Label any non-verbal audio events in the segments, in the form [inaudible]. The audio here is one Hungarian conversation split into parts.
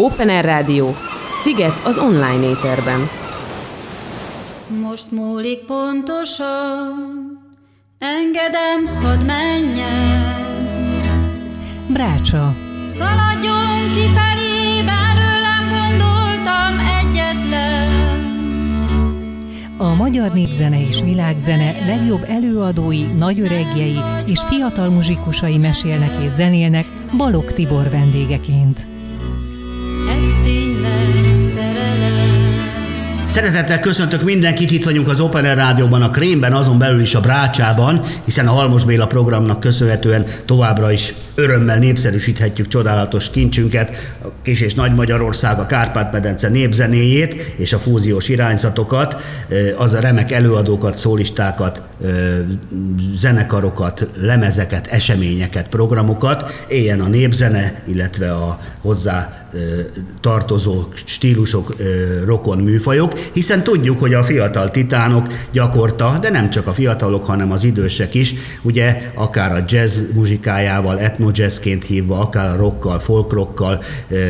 Open Air Rádió, Sziget az online éterben. Most múlik pontosan, engedem, hadd menjen. Brácsa. Szaladjon kifelé, belőlem gondoltam egyetlen. A magyar népzene és világzene legjobb előadói, nagyöregjei és fiatal muzsikusai mesélnek és zenélnek Balog Tibor vendégeként. Szeretettel köszöntök mindenkit, itt vagyunk az Open Air Rádióban, a Krémben, azon belül is a Brácsában, hiszen a Halmos Béla programnak köszönhetően továbbra is örömmel népszerűsíthetjük csodálatos kincsünket, a Kis és Nagy Magyarország, a Kárpát-medence népzenéjét és a fúziós irányzatokat, az a remek előadókat, szólistákat, zenekarokat, lemezeket, eseményeket, programokat, éljen a népzene, illetve a hozzá tartozó stílusok, rokon műfajok, hiszen tudjuk, hogy a fiatal titánok gyakorta, de nem csak a fiatalok, hanem az idősek is, ugye akár a jazz muzsikájával, etnojazzként hívva, akár a rockkal, folkrockkal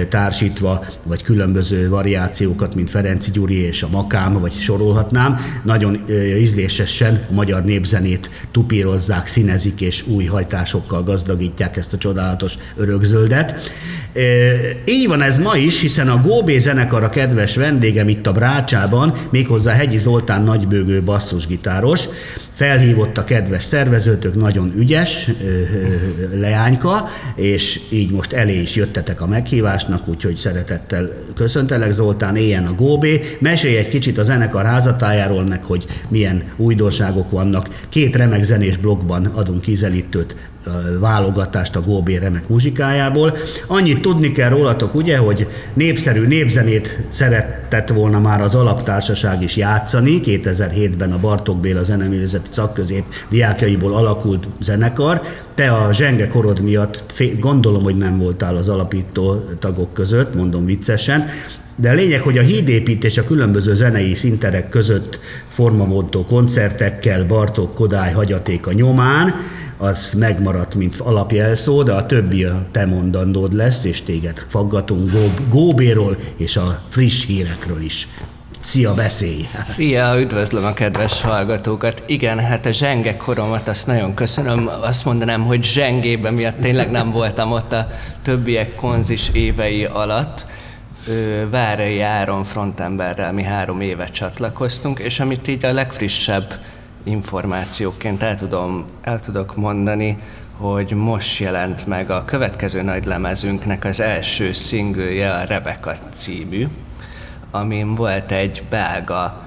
társítva, vagy különböző variációkat, mint Ferenci Gyuri és a Makám, vagy sorolhatnám, nagyon ízlésesen a magyar népzenét tupírozzák, színezik és új hajtásokkal gazdagítják ezt a csodálatos örökzöldet. Így van ez ma is, hiszen a Góbé zenekar a kedves vendégem itt a Brácsában, méghozzá Hegyi Zoltán nagybőgő basszusgitáros, felhívott a kedves szervezőtök, nagyon ügyes leányka, és így most elé is jöttetek a meghívásnak, úgyhogy szeretettel köszöntelek Zoltán, éljen a Góbé. Mesélj egy kicsit a zenekar házatájáról, meg hogy milyen újdonságok vannak. Két remek zenés blogban adunk ízelítőt válogatást a Góbé remek muzsikájából. Annyit tudni kell rólatok, ugye, hogy népszerű népzenét szeretett volna már az alaptársaság is játszani. 2007-ben a Bartók Béla zeneművészeti szakközép diákjaiból alakult zenekar. Te a zsenge korod miatt gondolom, hogy nem voltál az alapító tagok között, mondom viccesen, de a lényeg, hogy a hídépítés a különböző zenei szinterek között formamódó koncertekkel, Bartók, Kodály, Hagyatéka nyomán, az megmaradt, mint alapjelszó, de a többi a te mondandód lesz, és téged faggatunk Góbéról és a friss hírekről is. Szia, beszélj! Szia, üdvözlöm a kedves hallgatókat. Igen, hát a zsenge koromat azt nagyon köszönöm. Azt mondanám, hogy zsengében miatt tényleg nem voltam ott a többiek konzis évei alatt. Várai Áron frontemberrel mi három éve csatlakoztunk, és amit így a legfrissebb információként el, tudom, el tudok mondani, hogy most jelent meg a következő nagy lemezünknek az első szingője, a Rebecca című, amin volt egy belga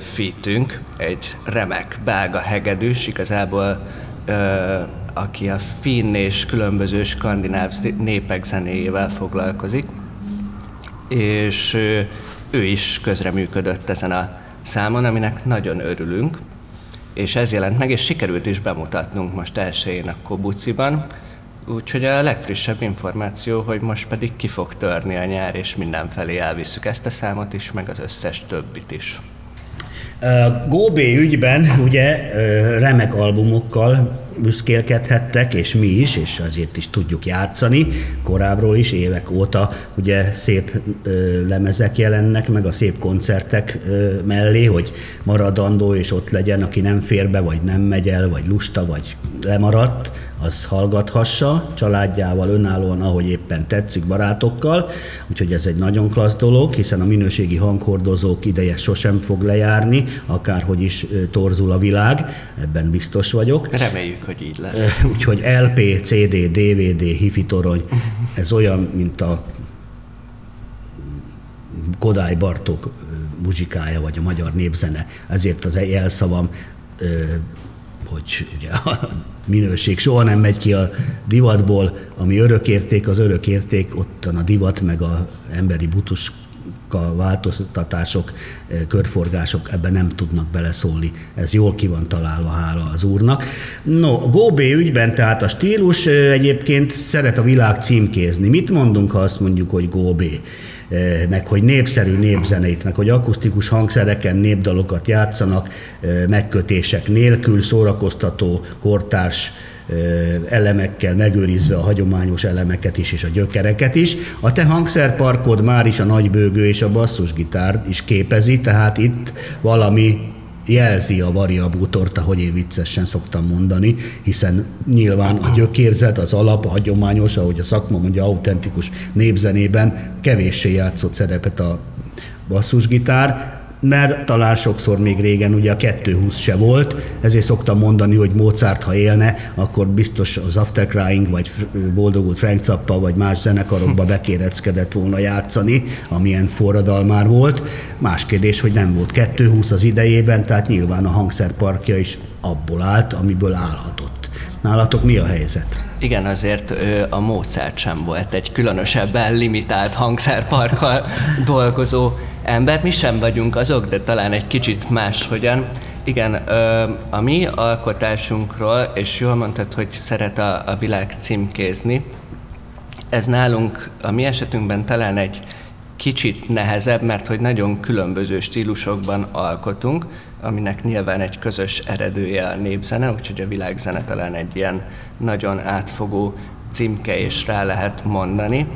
fitünk, egy remek belga hegedűs, igazából ö, aki a finn és különböző skandináv népek zenéjével foglalkozik, és ö, ő is közreműködött ezen a számon, aminek nagyon örülünk, és ez jelent meg, és sikerült is bemutatnunk most elsőjén a Kobuciban, Úgyhogy a legfrissebb információ, hogy most pedig ki fog törni a nyár, és mindenfelé elviszük ezt a számot is, meg az összes többit is. Góbé ügyben ugye remek albumokkal büszkélkedhettek, és mi is, és azért is tudjuk játszani, korábbról is, évek óta ugye szép ö, lemezek jelennek, meg a szép koncertek ö, mellé, hogy maradandó, és ott legyen, aki nem fér be, vagy nem megy el, vagy lusta, vagy lemaradt, az hallgathassa családjával, önállóan, ahogy éppen tetszik, barátokkal. Úgyhogy ez egy nagyon klassz dolog, hiszen a minőségi hanghordozók ideje sosem fog lejárni, akárhogy is torzul a világ, ebben biztos vagyok. Reméljük, hogy így lesz. Úgyhogy LP, CD, DVD, hifi torony, ez olyan, mint a Kodály Bartók muzsikája, vagy a magyar népzene. Ezért az jelszavam, hogy ugye a minőség soha nem megy ki a divatból, ami örökérték, az örökérték, ottan a divat, meg a emberi butus a változtatások, körforgások ebben nem tudnak beleszólni. Ez jól ki van találva, hála az úrnak. No, Góbé ügyben tehát a stílus egyébként szeret a világ címkézni. Mit mondunk, ha azt mondjuk, hogy Góbé? meg hogy népszerű népzenét, meg hogy akusztikus hangszereken népdalokat játszanak, megkötések nélkül, szórakoztató, kortárs elemekkel, megőrizve a hagyományos elemeket is és a gyökereket is. A te hangszerparkod már is a nagybőgő és a basszusgitár is képezi, tehát itt valami jelzi a variabútort, ahogy én viccesen szoktam mondani, hiszen nyilván a gyökérzet, az alap, a hagyományos, ahogy a szakma mondja, autentikus népzenében kevéssé játszott szerepet a basszusgitár, mert talán sokszor még régen ugye a 220 se volt, ezért szoktam mondani, hogy Mozart, ha élne, akkor biztos az After Crying, vagy Boldogult Frank Zappa, vagy más zenekarokba bekéreckedett volna játszani, amilyen forradalmár volt. Más kérdés, hogy nem volt 220 az idejében, tehát nyilván a hangszerparkja is abból állt, amiből állhatott. Nálatok mi a helyzet? Igen, azért a Mozart sem volt egy különösebben limitált hangszerparkkal [laughs] dolgozó ember. Mi sem vagyunk azok, de talán egy kicsit máshogyan. Igen, a mi alkotásunkról, és jól mondtad, hogy szeret a, a világ címkézni, ez nálunk a mi esetünkben talán egy kicsit nehezebb, mert hogy nagyon különböző stílusokban alkotunk, aminek nyilván egy közös eredője a népzene, úgyhogy a világzene talán egy ilyen nagyon átfogó címke, és rá lehet mondani.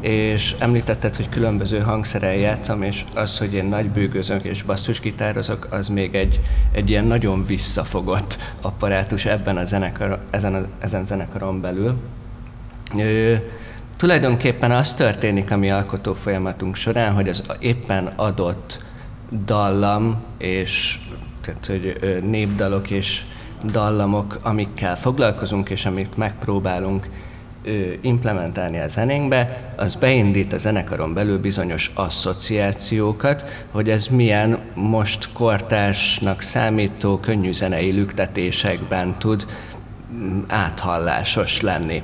És említetted, hogy különböző hangszerrel játszom, és az, hogy én nagy bőgözök és basszusgitározok, az még egy, egy ilyen nagyon visszafogott apparátus ebben a zenekar, ezen, a, ezen zenekaron belül. Ö, tulajdonképpen az történik a mi alkotó folyamatunk során, hogy az éppen adott dallam és tehát, hogy népdalok és dallamok, amikkel foglalkozunk, és amit megpróbálunk implementálni a zenénkbe, az beindít a zenekaron belül bizonyos asszociációkat, hogy ez milyen most kortársnak számító könnyű zenei lüktetésekben tud mm, áthallásos lenni.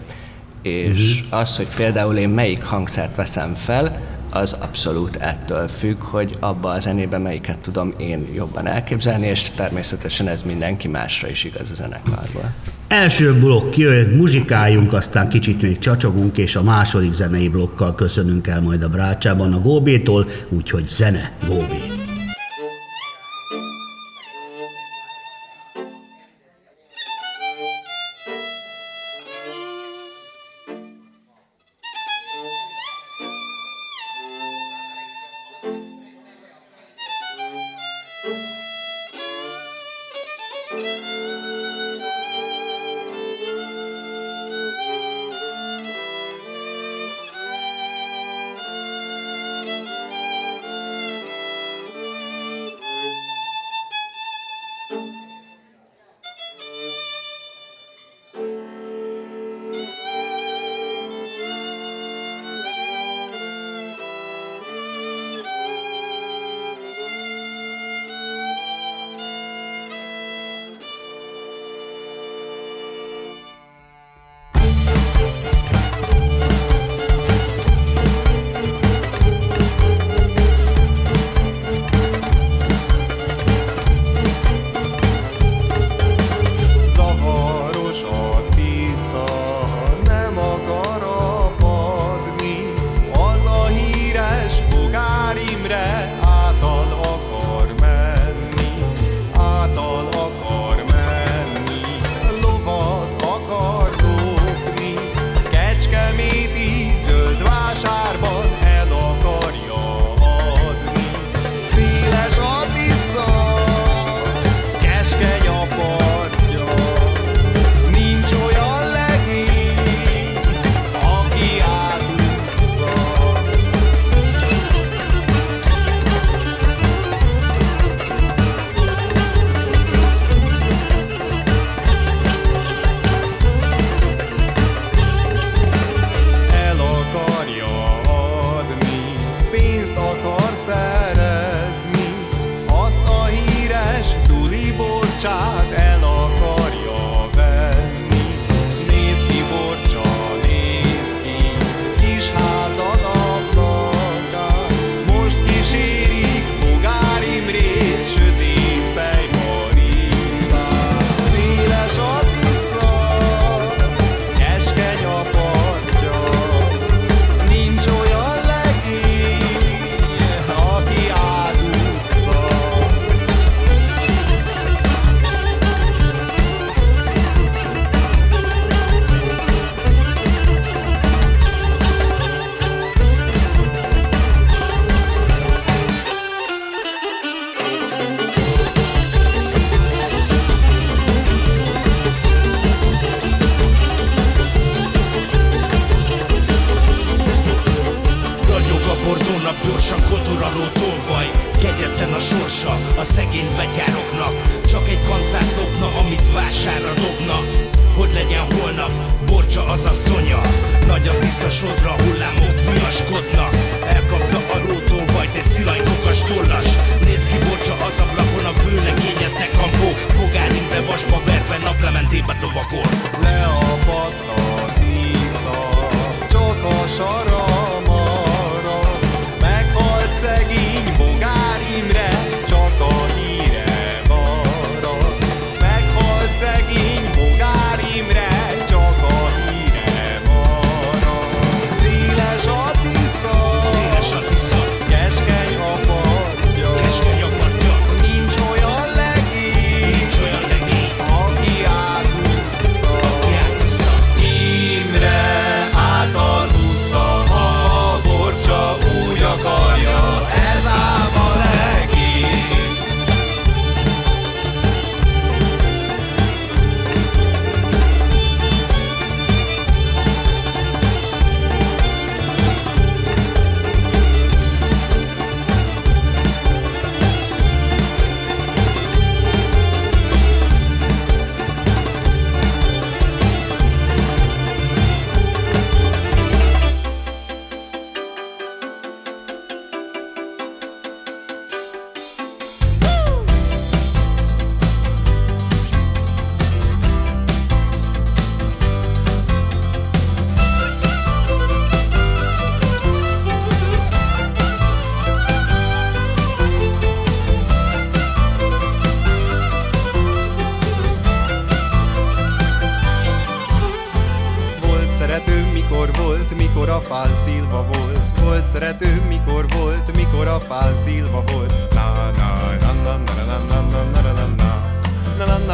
És uh-huh. az, hogy például én melyik hangszert veszem fel, az abszolút ettől függ, hogy abba a zenébe melyiket tudom én jobban elképzelni, és természetesen ez mindenki másra is igaz a zenekarból. Első blokk jöjjön, muzsikáljunk, aztán kicsit még csacsogunk, és a második zenei blokkal köszönünk el majd a Brácsában a Góbétól, úgyhogy zene Góbé.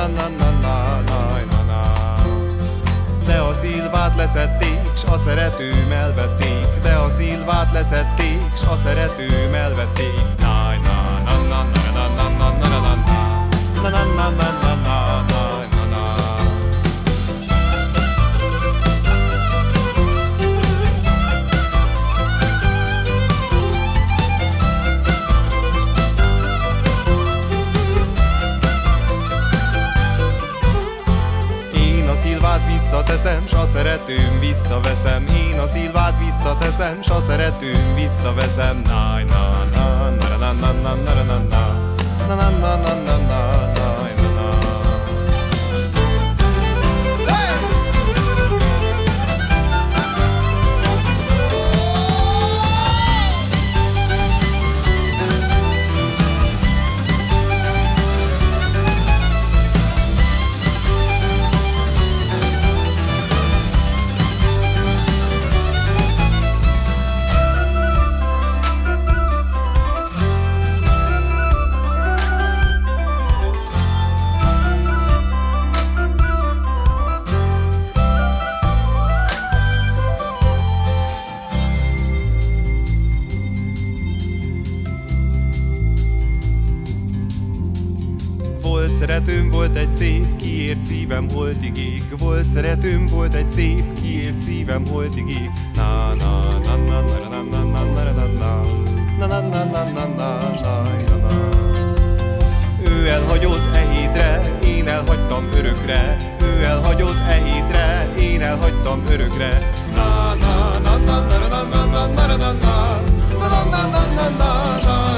Na na na na na na De a szilvát leszették, s a szeretőm elvették. De a szilvát leszették, s a szeretőm elvették. Na na na na na na na na na na na na na na na visszateszem, s a szeretőm visszaveszem. Én a szilvát visszateszem, s a szeretőm visszaveszem. Na na na na na na na na na na na na na na na na szívem holtigig. Volt szeretőm, volt egy szép, kiért szívem holtigig. Na na na na na na na na na na na na na na na na na na na na Ő elhagyott e hétre, én elhagytam örökre. Ő elhagyott e hétre, én elhagytam örökre. Na na na na na na na na na na na na na na na na na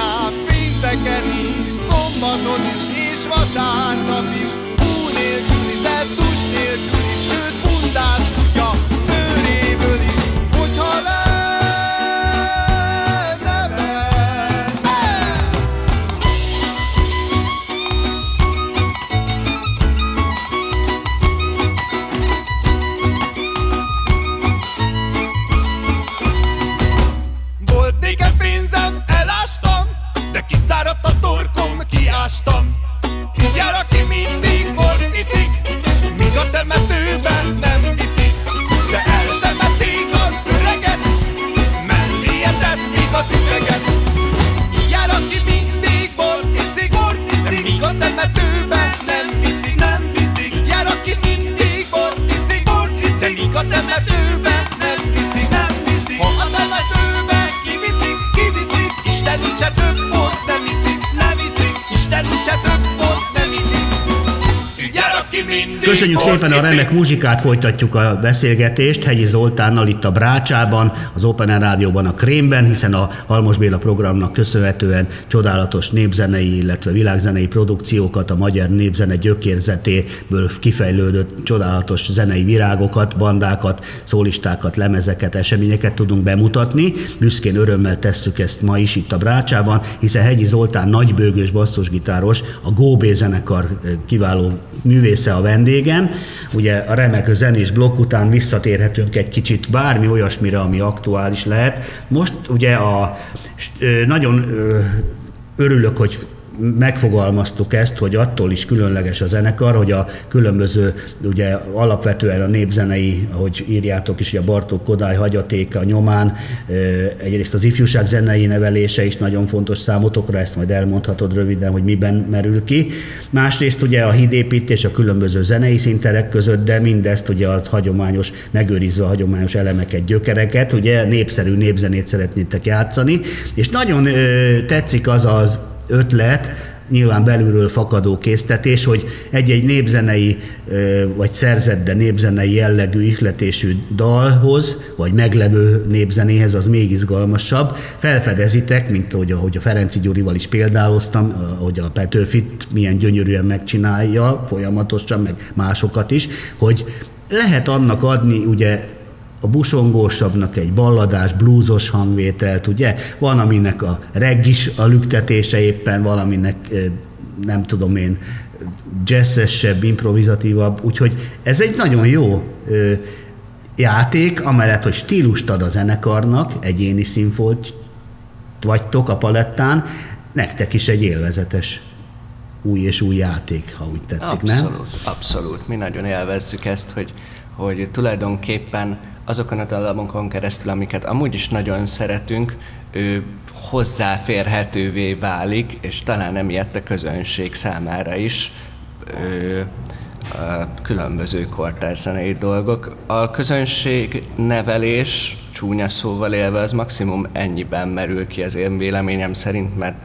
meginnám pénteken is Szombaton is és vasárnap is. Hú nélkül is, de tus nélkül is Sőt bundás muzsikát, folytatjuk a beszélgetést Hegyi Zoltánnal itt a Brácsában, az Open Air Rádióban a Krémben, hiszen a Halmos Béla programnak köszönhetően csodálatos népzenei, illetve világzenei produkciókat, a magyar népzene gyökérzetéből kifejlődött csodálatos zenei virágokat, bandákat, szólistákat, lemezeket, eseményeket tudunk bemutatni. Büszkén örömmel tesszük ezt ma is itt a Brácsában, hiszen Hegyi Zoltán nagybőgős basszusgitáros, a Góbé zenekar kiváló művésze a vendégem. Ugye a remek zenés blokk után visszatérhetünk egy kicsit bármi olyasmire, ami aktuális lehet. Most ugye a, nagyon örülök, hogy megfogalmaztuk ezt, hogy attól is különleges a zenekar, hogy a különböző, ugye alapvetően a népzenei, ahogy írjátok is, ugye a Bartók Kodály hagyatéka nyomán, ö, egyrészt az ifjúság zenei nevelése is nagyon fontos számotokra, ezt majd elmondhatod röviden, hogy miben merül ki. Másrészt ugye a hídépítés a különböző zenei szinterek között, de mindezt ugye a hagyományos, megőrizve a hagyományos elemeket, gyökereket, ugye népszerű népzenét szeretnétek játszani, és nagyon ö, tetszik az az ötlet, nyilván belülről fakadó késztetés, hogy egy-egy népzenei, vagy szerzett, de népzenei jellegű ihletésű dalhoz, vagy meglevő népzenéhez, az még izgalmasabb. Felfedezitek, mint ahogy, ahogy a Ferenci Gyurival is példáloztam, hogy a Petőfit milyen gyönyörűen megcsinálja folyamatosan, meg másokat is, hogy lehet annak adni ugye a busongósabbnak egy balladás, blúzos hangvételt, ugye? Van, aminek a reggis a lüktetése éppen, valaminek nem tudom én, jazzesebb, improvizatívabb, úgyhogy ez egy nagyon jó játék, amellett, hogy stílust ad a zenekarnak, egyéni színfolt vagytok a palettán, nektek is egy élvezetes új és új játék, ha úgy tetszik, nem? Abszolút, abszolút. Mi nagyon élvezzük ezt, hogy, hogy tulajdonképpen azokon a dallamokon keresztül, amiket amúgy is nagyon szeretünk, ő hozzáférhetővé válik, és talán emiatt a közönség számára is ő, a különböző kortárzenei dolgok. A közönség nevelés, csúnya szóval élve, az maximum ennyiben merül ki az én véleményem szerint, mert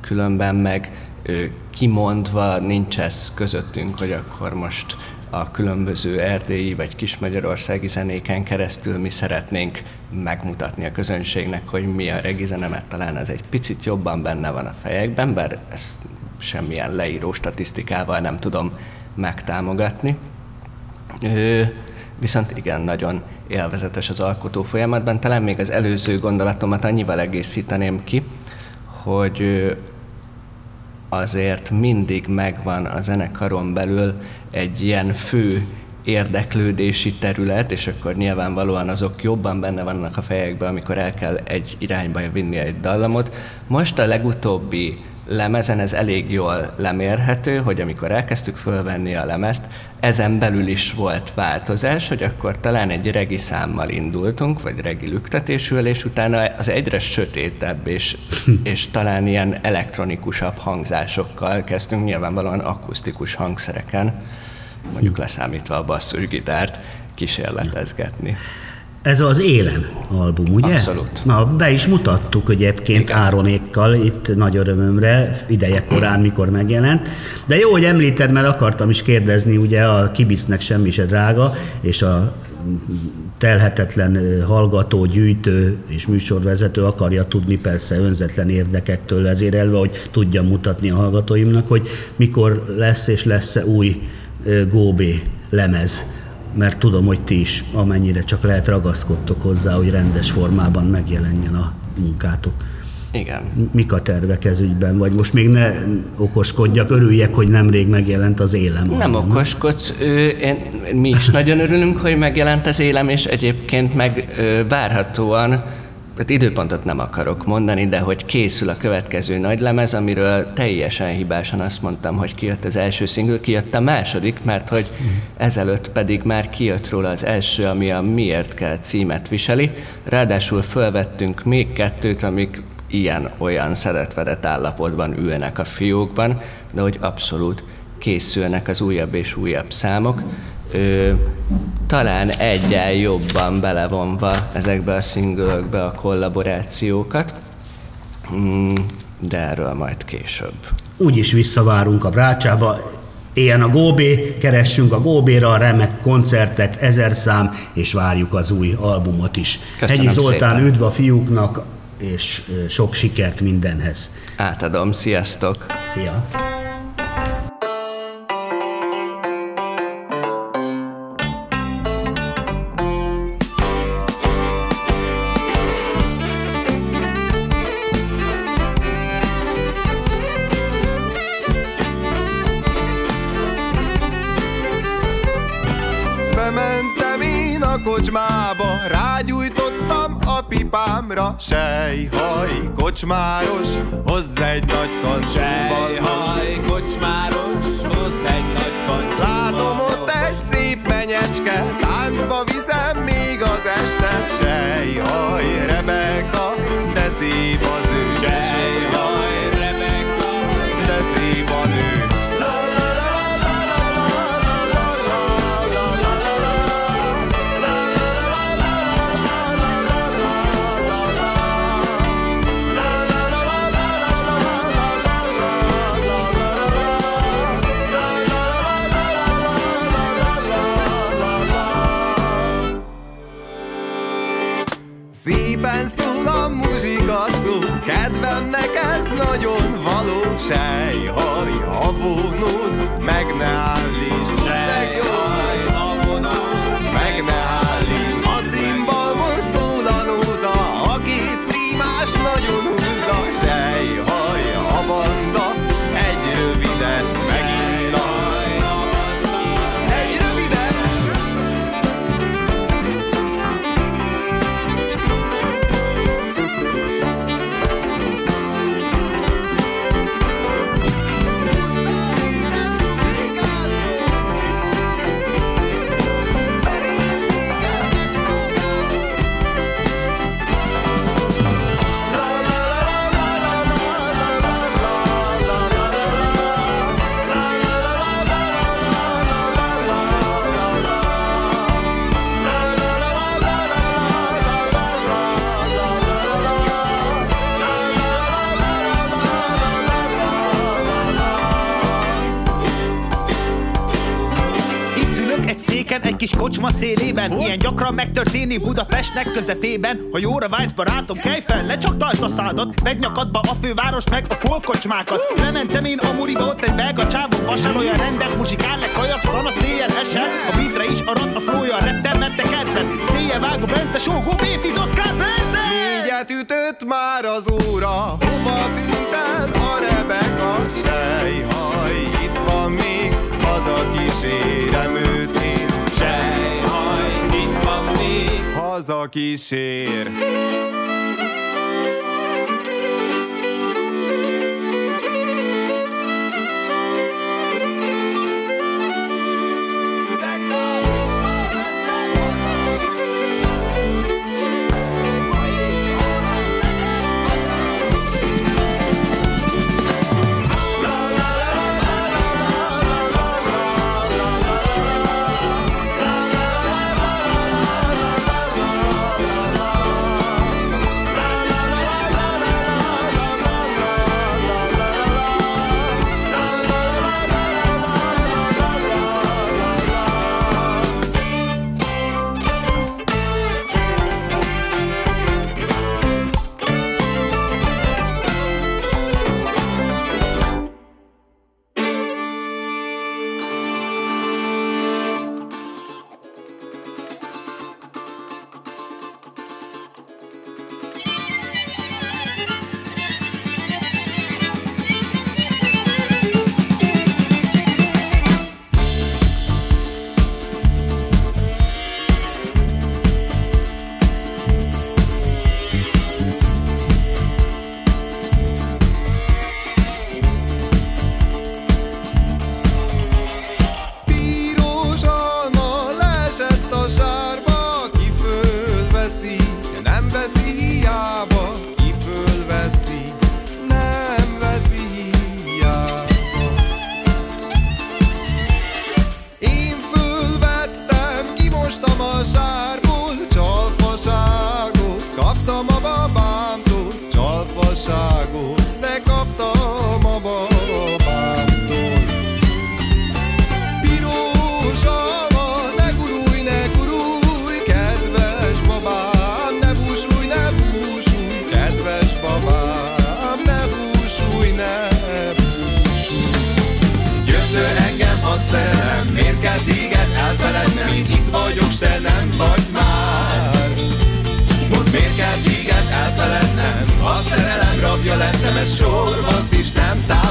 különben meg ő, kimondva nincs ez közöttünk, hogy akkor most a különböző erdélyi vagy kismagyarországi zenéken keresztül mi szeretnénk megmutatni a közönségnek, hogy mi a regi zene, mert talán ez egy picit jobban benne van a fejekben, bár ezt semmilyen leíró statisztikával nem tudom megtámogatni. Viszont igen, nagyon élvezetes az alkotó folyamatban. Talán még az előző gondolatomat annyival egészíteném ki, hogy azért mindig megvan a zenekaron belül egy ilyen fő érdeklődési terület, és akkor nyilvánvalóan azok jobban benne vannak a fejekben, amikor el kell egy irányba vinni egy dallamot. Most a legutóbbi lemezen ez elég jól lemérhető, hogy amikor elkezdtük fölvenni a lemezt, ezen belül is volt változás, hogy akkor talán egy regi számmal indultunk, vagy regi lüktetésül, és utána az egyre sötétebb és, [humming] és talán ilyen elektronikusabb hangzásokkal kezdtünk, nyilvánvalóan akusztikus hangszereken, mondjuk leszámítva a basszusgitárt, kísérletezgetni. Ez az Élem album, ugye? Abszolút. Na, be is mutattuk egyébként Igen. Áronékkal itt nagy örömömre, ideje korán, mikor megjelent. De jó, hogy említed, mert akartam is kérdezni, ugye a Kibisznek semmi se drága, és a telhetetlen hallgató, gyűjtő és műsorvezető akarja tudni persze önzetlen érdekektől vezérelve, hogy tudja mutatni a hallgatóimnak, hogy mikor lesz és lesz-e új Góbé lemez mert tudom, hogy ti is amennyire csak lehet ragaszkodtok hozzá, hogy rendes formában megjelenjen a munkátok. Igen. Mik a tervek ez ügyben? Vagy most még ne okoskodjak, örüljek, hogy nemrég megjelent az élem. Nem album. okoskodsz, ő, én, mi is nagyon örülünk, hogy megjelent az élem, és egyébként meg ö, várhatóan, tehát időpontot nem akarok mondani, de hogy készül a következő nagy lemez, amiről teljesen hibásan azt mondtam, hogy kijött az első szingül, kijött a második, mert hogy ezelőtt pedig már kijött róla az első, ami a Miért kell címet viseli. Ráadásul fölvettünk még kettőt, amik ilyen-olyan szedetvedett állapotban ülnek a fiókban, de hogy abszolút készülnek az újabb és újabb számok. Ö, talán egyel jobban belevonva ezekbe a szingölökbe a kollaborációkat, Mm, de erről majd később. Úgyis visszavárunk a Brácsába, Éljen a Góbé, keressünk a Góbéra, remek koncertek, ezer szám, és várjuk az új albumot is. Köszönöm Hegyi Zoltán, szépen. üdv a fiúknak, és sok sikert mindenhez. Átadom, sziasztok! Szia! Sejhaj, kocsmáros, hozz egy nagy Sejhaj, Szépen szól a muzsika szó, kedvemnek ez nagyon való Sejhaj, a vonód, meg ne állíts kis kocsma szélében. Ilyen gyakran megtörténik Budapestnek közepében. Ha jóra vágysz barátom, kelj fel, lecsaptasd a szádat. Megnyakadba a főváros meg a folkocsmákat. Lementem én Amuriba, ott egy belga csávó Vásárolja rendet, muzsikál, le kajak, szana széjjel esel. A beatre is arad, a flója a retten, mette kertben Széjjel vágó bente, sógó, béfi, doszkát, bente. Négyet ütött már az óra Hova tűnt el a rebek a sejhaj? Itt van még az a kísérem, ő oda kísér. Miért kell téged elfelednem, én itt vagyok, s te nem vagy már. Mondd, miért kell téged elfelednem, a szerelem rabja lettem, ez sorvaszt is nem tár.